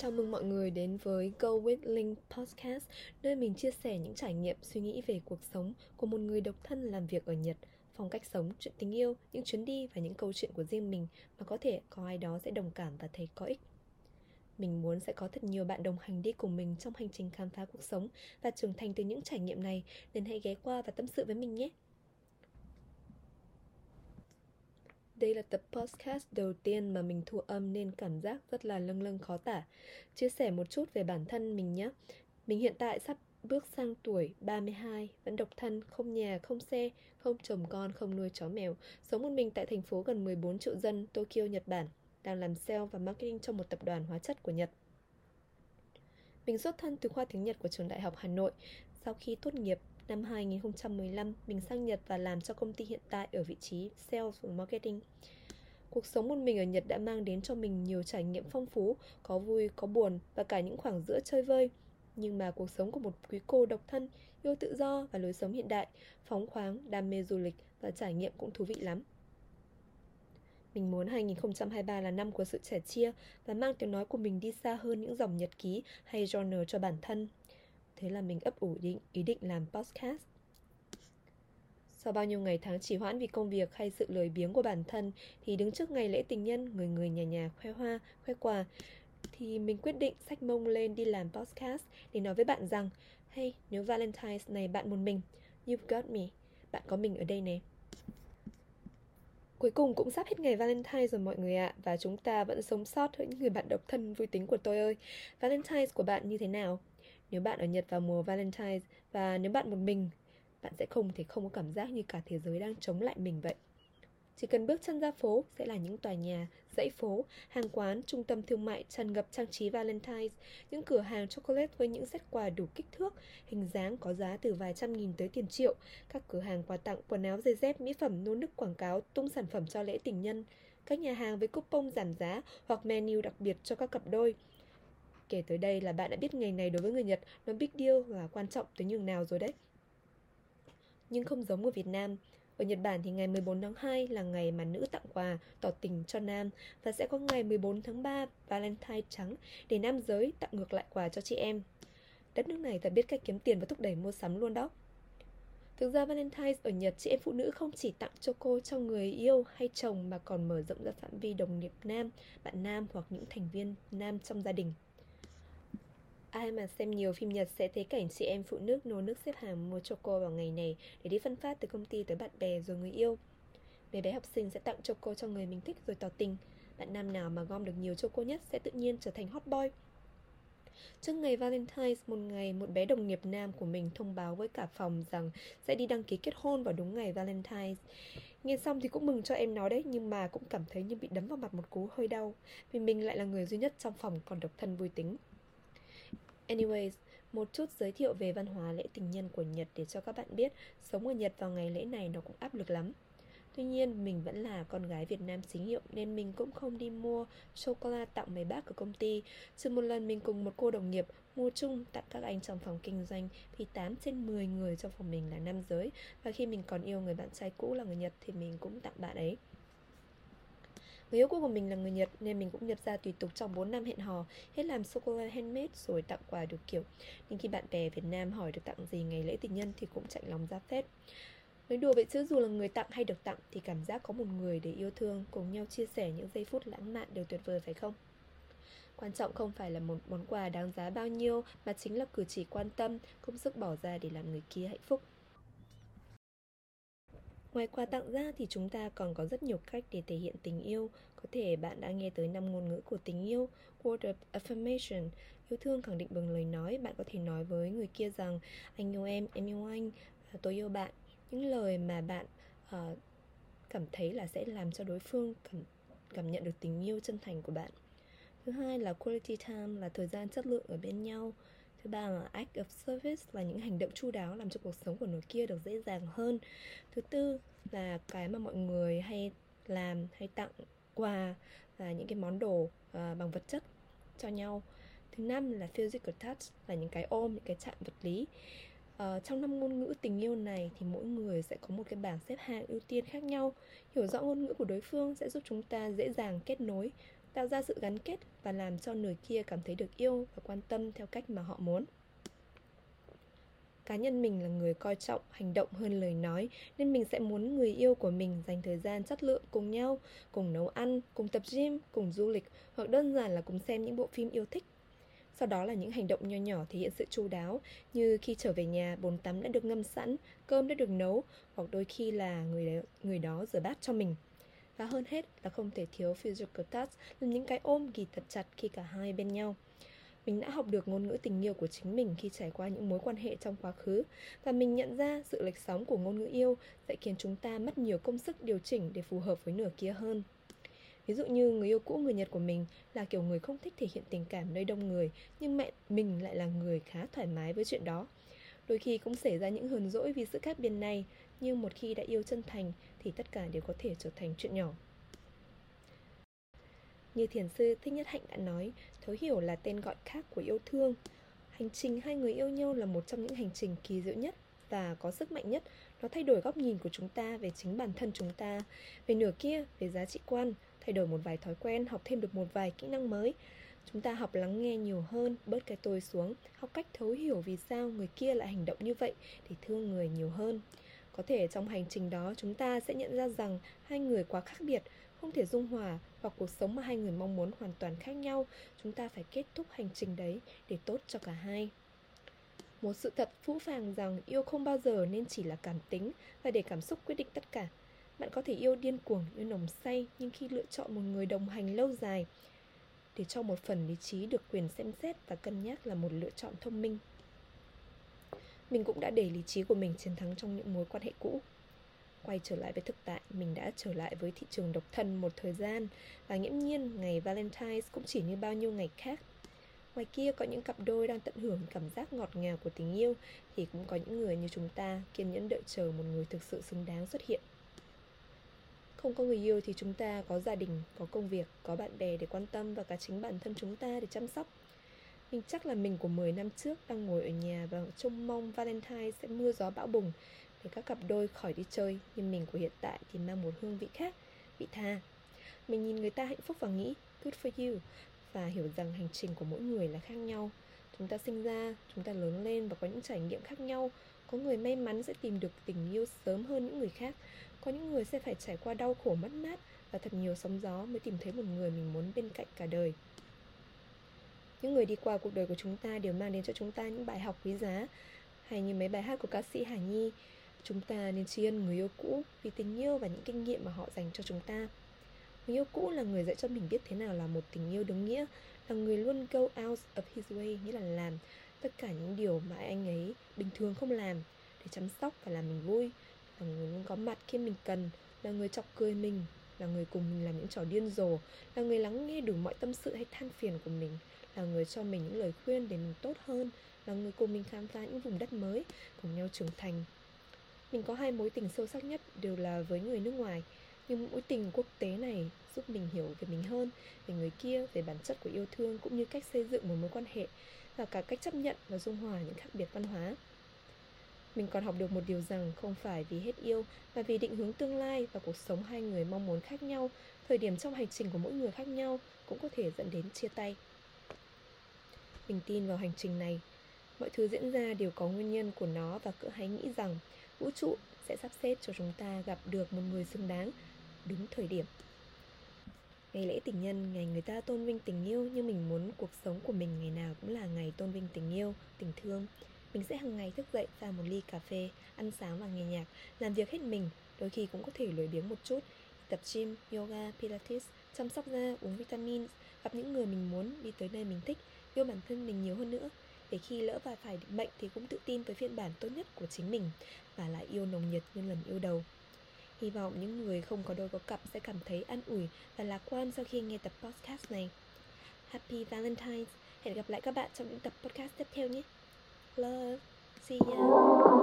Chào mừng mọi người đến với Go With Link Podcast, nơi mình chia sẻ những trải nghiệm, suy nghĩ về cuộc sống của một người độc thân làm việc ở Nhật, phong cách sống, chuyện tình yêu, những chuyến đi và những câu chuyện của riêng mình mà có thể có ai đó sẽ đồng cảm và thấy có ích. Mình muốn sẽ có thật nhiều bạn đồng hành đi cùng mình trong hành trình khám phá cuộc sống và trưởng thành từ những trải nghiệm này, nên hãy ghé qua và tâm sự với mình nhé. Đây là tập podcast đầu tiên mà mình thu âm nên cảm giác rất là lâng lâng khó tả. Chia sẻ một chút về bản thân mình nhé. Mình hiện tại sắp bước sang tuổi 32, vẫn độc thân, không nhà, không xe, không chồng con, không nuôi chó mèo. Sống một mình tại thành phố gần 14 triệu dân, Tokyo, Nhật Bản. Đang làm sale và marketing cho một tập đoàn hóa chất của Nhật. Mình xuất thân từ khoa tiếng Nhật của trường đại học Hà Nội. Sau khi tốt nghiệp, Năm 2015, mình sang Nhật và làm cho công ty hiện tại ở vị trí Sales và Marketing. Cuộc sống một mình ở Nhật đã mang đến cho mình nhiều trải nghiệm phong phú, có vui, có buồn và cả những khoảng giữa chơi vơi. Nhưng mà cuộc sống của một quý cô độc thân, yêu tự do và lối sống hiện đại, phóng khoáng, đam mê du lịch và trải nghiệm cũng thú vị lắm. Mình muốn 2023 là năm của sự trẻ chia và mang tiếng nói của mình đi xa hơn những dòng nhật ký hay journal cho bản thân. Thế là mình ấp ủ định, ý định làm podcast. Sau bao nhiêu ngày tháng trì hoãn vì công việc hay sự lười biếng của bản thân Thì đứng trước ngày lễ tình nhân, người người nhà nhà khoe hoa, khoe quà Thì mình quyết định sách mông lên đi làm podcast Để nói với bạn rằng Hey, nếu Valentine's này bạn một mình. You've got me. Bạn có mình ở đây nè. Cuối cùng cũng sắp hết ngày Valentine rồi mọi người ạ Và chúng ta vẫn sống sót với những người bạn độc thân vui tính của tôi ơi. Valentine của bạn như thế nào? Nếu bạn ở Nhật vào mùa Valentine và nếu bạn một mình, bạn sẽ không thể không có cảm giác như cả thế giới đang chống lại mình vậy. Chỉ cần bước chân ra phố sẽ là những tòa nhà, dãy phố, hàng quán, trung tâm thương mại tràn ngập trang trí Valentine, những cửa hàng chocolate với những set quà đủ kích thước, hình dáng có giá từ vài trăm nghìn tới tiền triệu, các cửa hàng quà tặng quần áo giày dép, mỹ phẩm nô nức quảng cáo tung sản phẩm cho lễ tình nhân, các nhà hàng với coupon giảm giá hoặc menu đặc biệt cho các cặp đôi, Kể tới đây là bạn đã biết ngày này đối với người Nhật nó big deal và quan trọng tới nhường nào rồi đấy. Nhưng không giống ở Việt Nam, ở Nhật Bản thì ngày 14 tháng 2 là ngày mà nữ tặng quà tỏ tình cho nam và sẽ có ngày 14 tháng 3 Valentine trắng để nam giới tặng ngược lại quà cho chị em. Đất nước này thật biết cách kiếm tiền và thúc đẩy mua sắm luôn đó. Thực ra Valentine ở Nhật chị em phụ nữ không chỉ tặng choco cho người yêu hay chồng mà còn mở rộng ra phạm vi đồng nghiệp nam, bạn nam hoặc những thành viên nam trong gia đình. Ai mà xem nhiều phim Nhật sẽ thấy cảnh chị em phụ nữ nô nước xếp hàng mua choco vào ngày này để đi phân phát từ công ty tới bạn bè rồi người yêu. Mấy bé học sinh sẽ tặng choco cho người mình thích rồi tỏ tình. Bạn nam nào mà gom được nhiều choco nhất sẽ tự nhiên trở thành hot boy. Trước ngày Valentine's, một ngày một bé đồng nghiệp nam của mình thông báo với cả phòng rằng sẽ đi đăng ký kết hôn vào đúng ngày Valentine's. Nghe xong thì cũng mừng cho em nó đấy, nhưng mà cũng cảm thấy như bị đấm vào mặt một cú hơi đau, vì mình lại là người duy nhất trong phòng còn độc thân vui tính. Anyways, một chút giới thiệu về văn hóa lễ tình nhân của Nhật để cho các bạn biết sống ở Nhật vào ngày lễ này nó cũng áp lực lắm. Tuy nhiên, mình vẫn là con gái Việt Nam chính hiệu nên mình cũng không đi mua chocolate tặng mấy bác ở công ty. Chỉ một lần mình cùng một cô đồng nghiệp mua chung tặng các anh trong phòng kinh doanh thì 8 trên 10 người trong phòng mình là nam giới và khi mình còn yêu người bạn trai cũ là người Nhật thì mình cũng tặng bạn ấy. Người yêu cũ của mình là người Nhật nên mình cũng nhập ra tùy tục trong 4 năm hẹn hò Hết làm sô-cô-la handmade rồi tặng quà được kiểu Nhưng khi bạn bè Việt Nam hỏi được tặng gì ngày lễ tình nhân thì cũng chạy lòng ra phết Nói đùa vậy chứ dù là người tặng hay được tặng thì cảm giác có một người để yêu thương cùng nhau chia sẻ những giây phút lãng mạn đều tuyệt vời phải không? Quan trọng không phải là một món quà đáng giá bao nhiêu mà chính là cử chỉ quan tâm, công sức bỏ ra để làm người kia hạnh phúc. Ngoài quà tặng ra thì chúng ta còn có rất nhiều cách để thể hiện tình yêu. Có thể bạn đã nghe tới năm ngôn ngữ của tình yêu Word of affirmation. Yêu thương khẳng định bằng lời nói. Bạn có thể nói với người kia rằng Anh yêu em, em yêu anh, à, tôi yêu bạn. Những lời mà bạn uh, cảm thấy là sẽ làm cho đối phương cảm, cảm nhận được tình yêu chân thành của bạn. Thứ hai là quality time là thời gian chất lượng ở bên nhau. Thứ ba là act of service là những hành động chu đáo làm cho cuộc sống của người kia được dễ dàng hơn. Thứ tư là cái mà mọi người hay làm hay tặng quà là những cái món đồ uh, bằng vật chất cho nhau. Thứ năm là physical touch là những cái ôm, những cái chạm vật lý. Uh, trong năm ngôn ngữ tình yêu này thì mỗi người sẽ có một cái bảng xếp hạng ưu tiên khác nhau hiểu rõ ngôn ngữ của đối phương sẽ giúp chúng ta dễ dàng kết nối tạo ra sự gắn kết và làm cho người kia cảm thấy được yêu và quan tâm theo cách mà họ muốn. Cá nhân mình là người coi trọng hành động hơn lời nói nên mình sẽ muốn người yêu của mình dành thời gian chất lượng cùng nhau cùng nấu ăn cùng tập gym cùng du lịch hoặc đơn giản là cùng xem những bộ phim yêu thích. Sau đó là những hành động nho nhỏ thể hiện sự chu đáo như khi trở về nhà bồn tắm đã được ngâm sẵn cơm đã được nấu hoặc đôi khi là người đó, người đó rửa bát cho mình và hơn hết là không thể thiếu physical touch, là những cái ôm ghi thật chặt khi cả hai bên nhau. Mình đã học được ngôn ngữ tình yêu của chính mình khi trải qua những mối quan hệ trong quá khứ. Và mình nhận ra sự lệch sóng của ngôn ngữ yêu sẽ khiến chúng ta mất nhiều công sức điều chỉnh để phù hợp với nửa kia hơn. Ví dụ như người yêu cũ người nhật của mình là kiểu người không thích thể hiện tình cảm nơi đông người, nhưng mẹ mình lại là người khá thoải mái với chuyện đó đôi khi cũng xảy ra những hờn dỗi vì sự khác biệt này nhưng một khi đã yêu chân thành thì tất cả đều có thể trở thành chuyện nhỏ như thiền sư Thích Nhất Hạnh đã nói, thấu hiểu là tên gọi khác của yêu thương. Hành trình hai người yêu nhau là một trong những hành trình kỳ diệu nhất và có sức mạnh nhất. Nó thay đổi góc nhìn của chúng ta về chính bản thân chúng ta, về nửa kia, về giá trị quan, thay đổi một vài thói quen, học thêm được một vài kỹ năng mới. Chúng ta học lắng nghe nhiều hơn, bớt cái tôi xuống, học cách thấu hiểu vì sao người kia lại hành động như vậy để thương người nhiều hơn. Có thể trong hành trình đó chúng ta sẽ nhận ra rằng hai người quá khác biệt, không thể dung hòa hoặc cuộc sống mà hai người mong muốn hoàn toàn khác nhau. Chúng ta phải kết thúc hành trình đấy để tốt cho cả hai. Một sự thật phũ phàng rằng yêu không bao giờ nên chỉ là cảm tính và để cảm xúc quyết định tất cả. Bạn có thể yêu điên cuồng yêu nồng say nhưng khi lựa chọn một người đồng hành lâu dài để cho một phần lý trí được quyền xem xét và cân nhắc là một lựa chọn thông minh. Mình cũng đã để lý trí của mình chiến thắng trong những mối quan hệ cũ. Quay trở lại với thực tại, mình đã trở lại với thị trường độc thân một thời gian và nghiễm nhiên ngày valentines cũng chỉ như bao nhiêu ngày khác. Ngoài kia có những cặp đôi đang tận hưởng cảm giác ngọt ngào của tình yêu, thì cũng có những người như chúng ta kiên nhẫn đợi chờ một người thực sự xứng đáng xuất hiện không có người yêu thì chúng ta có gia đình, có công việc, có bạn bè để quan tâm và cả chính bản thân chúng ta để chăm sóc. Mình chắc là mình của 10 năm trước đang ngồi ở nhà và trông mong Valentine sẽ mưa gió bão bùng để các cặp đôi khỏi đi chơi. Nhưng mình của hiện tại thì mang một hương vị khác, vị tha. Mình nhìn người ta hạnh phúc và nghĩ, good for you. Và hiểu rằng hành trình của mỗi người là khác nhau. Chúng ta sinh ra, chúng ta lớn lên và có những trải nghiệm khác nhau. Có người may mắn sẽ tìm được tình yêu sớm hơn những người khác có những người sẽ phải trải qua đau khổ mất mát và thật nhiều sóng gió mới tìm thấy một người mình muốn bên cạnh cả đời những người đi qua cuộc đời của chúng ta đều mang đến cho chúng ta những bài học quý giá hay như mấy bài hát của ca sĩ Hà Nhi Chúng ta nên tri ân người yêu cũ vì tình yêu và những kinh nghiệm mà họ dành cho chúng ta. Người yêu cũ là người dạy cho mình biết thế nào là một tình yêu đúng nghĩa, là người luôn go out of his way, nghĩa là làm tất cả những điều mà anh ấy bình thường không làm để chăm sóc và làm mình vui, là người luôn có mặt khi mình cần, là người chọc cười mình, là người cùng mình làm những trò điên rồ, là người lắng nghe đủ mọi tâm sự hay than phiền của mình, là người cho mình những lời khuyên để mình tốt hơn, là người cùng mình khám phá những vùng đất mới, cùng nhau trưởng thành. Mình có hai mối tình sâu sắc nhất đều là với người nước ngoài Nhưng mối tình quốc tế này giúp mình hiểu về mình hơn Về người kia, về bản chất của yêu thương cũng như cách xây dựng một mối quan hệ Và cả cách chấp nhận và dung hòa những khác biệt văn hóa mình còn học được một điều rằng không phải vì hết yêu mà vì định hướng tương lai và cuộc sống hai người mong muốn khác nhau. Thời điểm trong hành trình của mỗi người khác nhau cũng có thể dẫn đến chia tay. Mình tin vào hành trình này. Mọi thứ diễn ra đều có nguyên nhân của nó và cỡ hãy nghĩ rằng vũ trụ sẽ sắp xếp cho chúng ta gặp được một người xứng đáng đúng thời điểm. Ngày lễ tình nhân, ngày người ta tôn vinh tình yêu Nhưng mình muốn cuộc sống của mình ngày nào cũng là ngày tôn vinh tình yêu, tình thương. Mình sẽ hàng ngày thức dậy pha một ly cà phê, ăn sáng và nghe nhạc Làm việc hết mình, đôi khi cũng có thể lười biếng một chút Tập gym, yoga, pilates, chăm sóc da, uống vitamin Gặp những người mình muốn, đi tới nơi mình thích Yêu bản thân mình nhiều hơn nữa để khi lỡ và phải bệnh thì cũng tự tin với phiên bản tốt nhất của chính mình và lại yêu nồng nhiệt như lần yêu đầu. Hy vọng những người không có đôi có cặp sẽ cảm thấy an ủi và lạc quan sau khi nghe tập podcast này. Happy Valentine's! Hẹn gặp lại các bạn trong những tập podcast tiếp theo nhé. Love! See ya!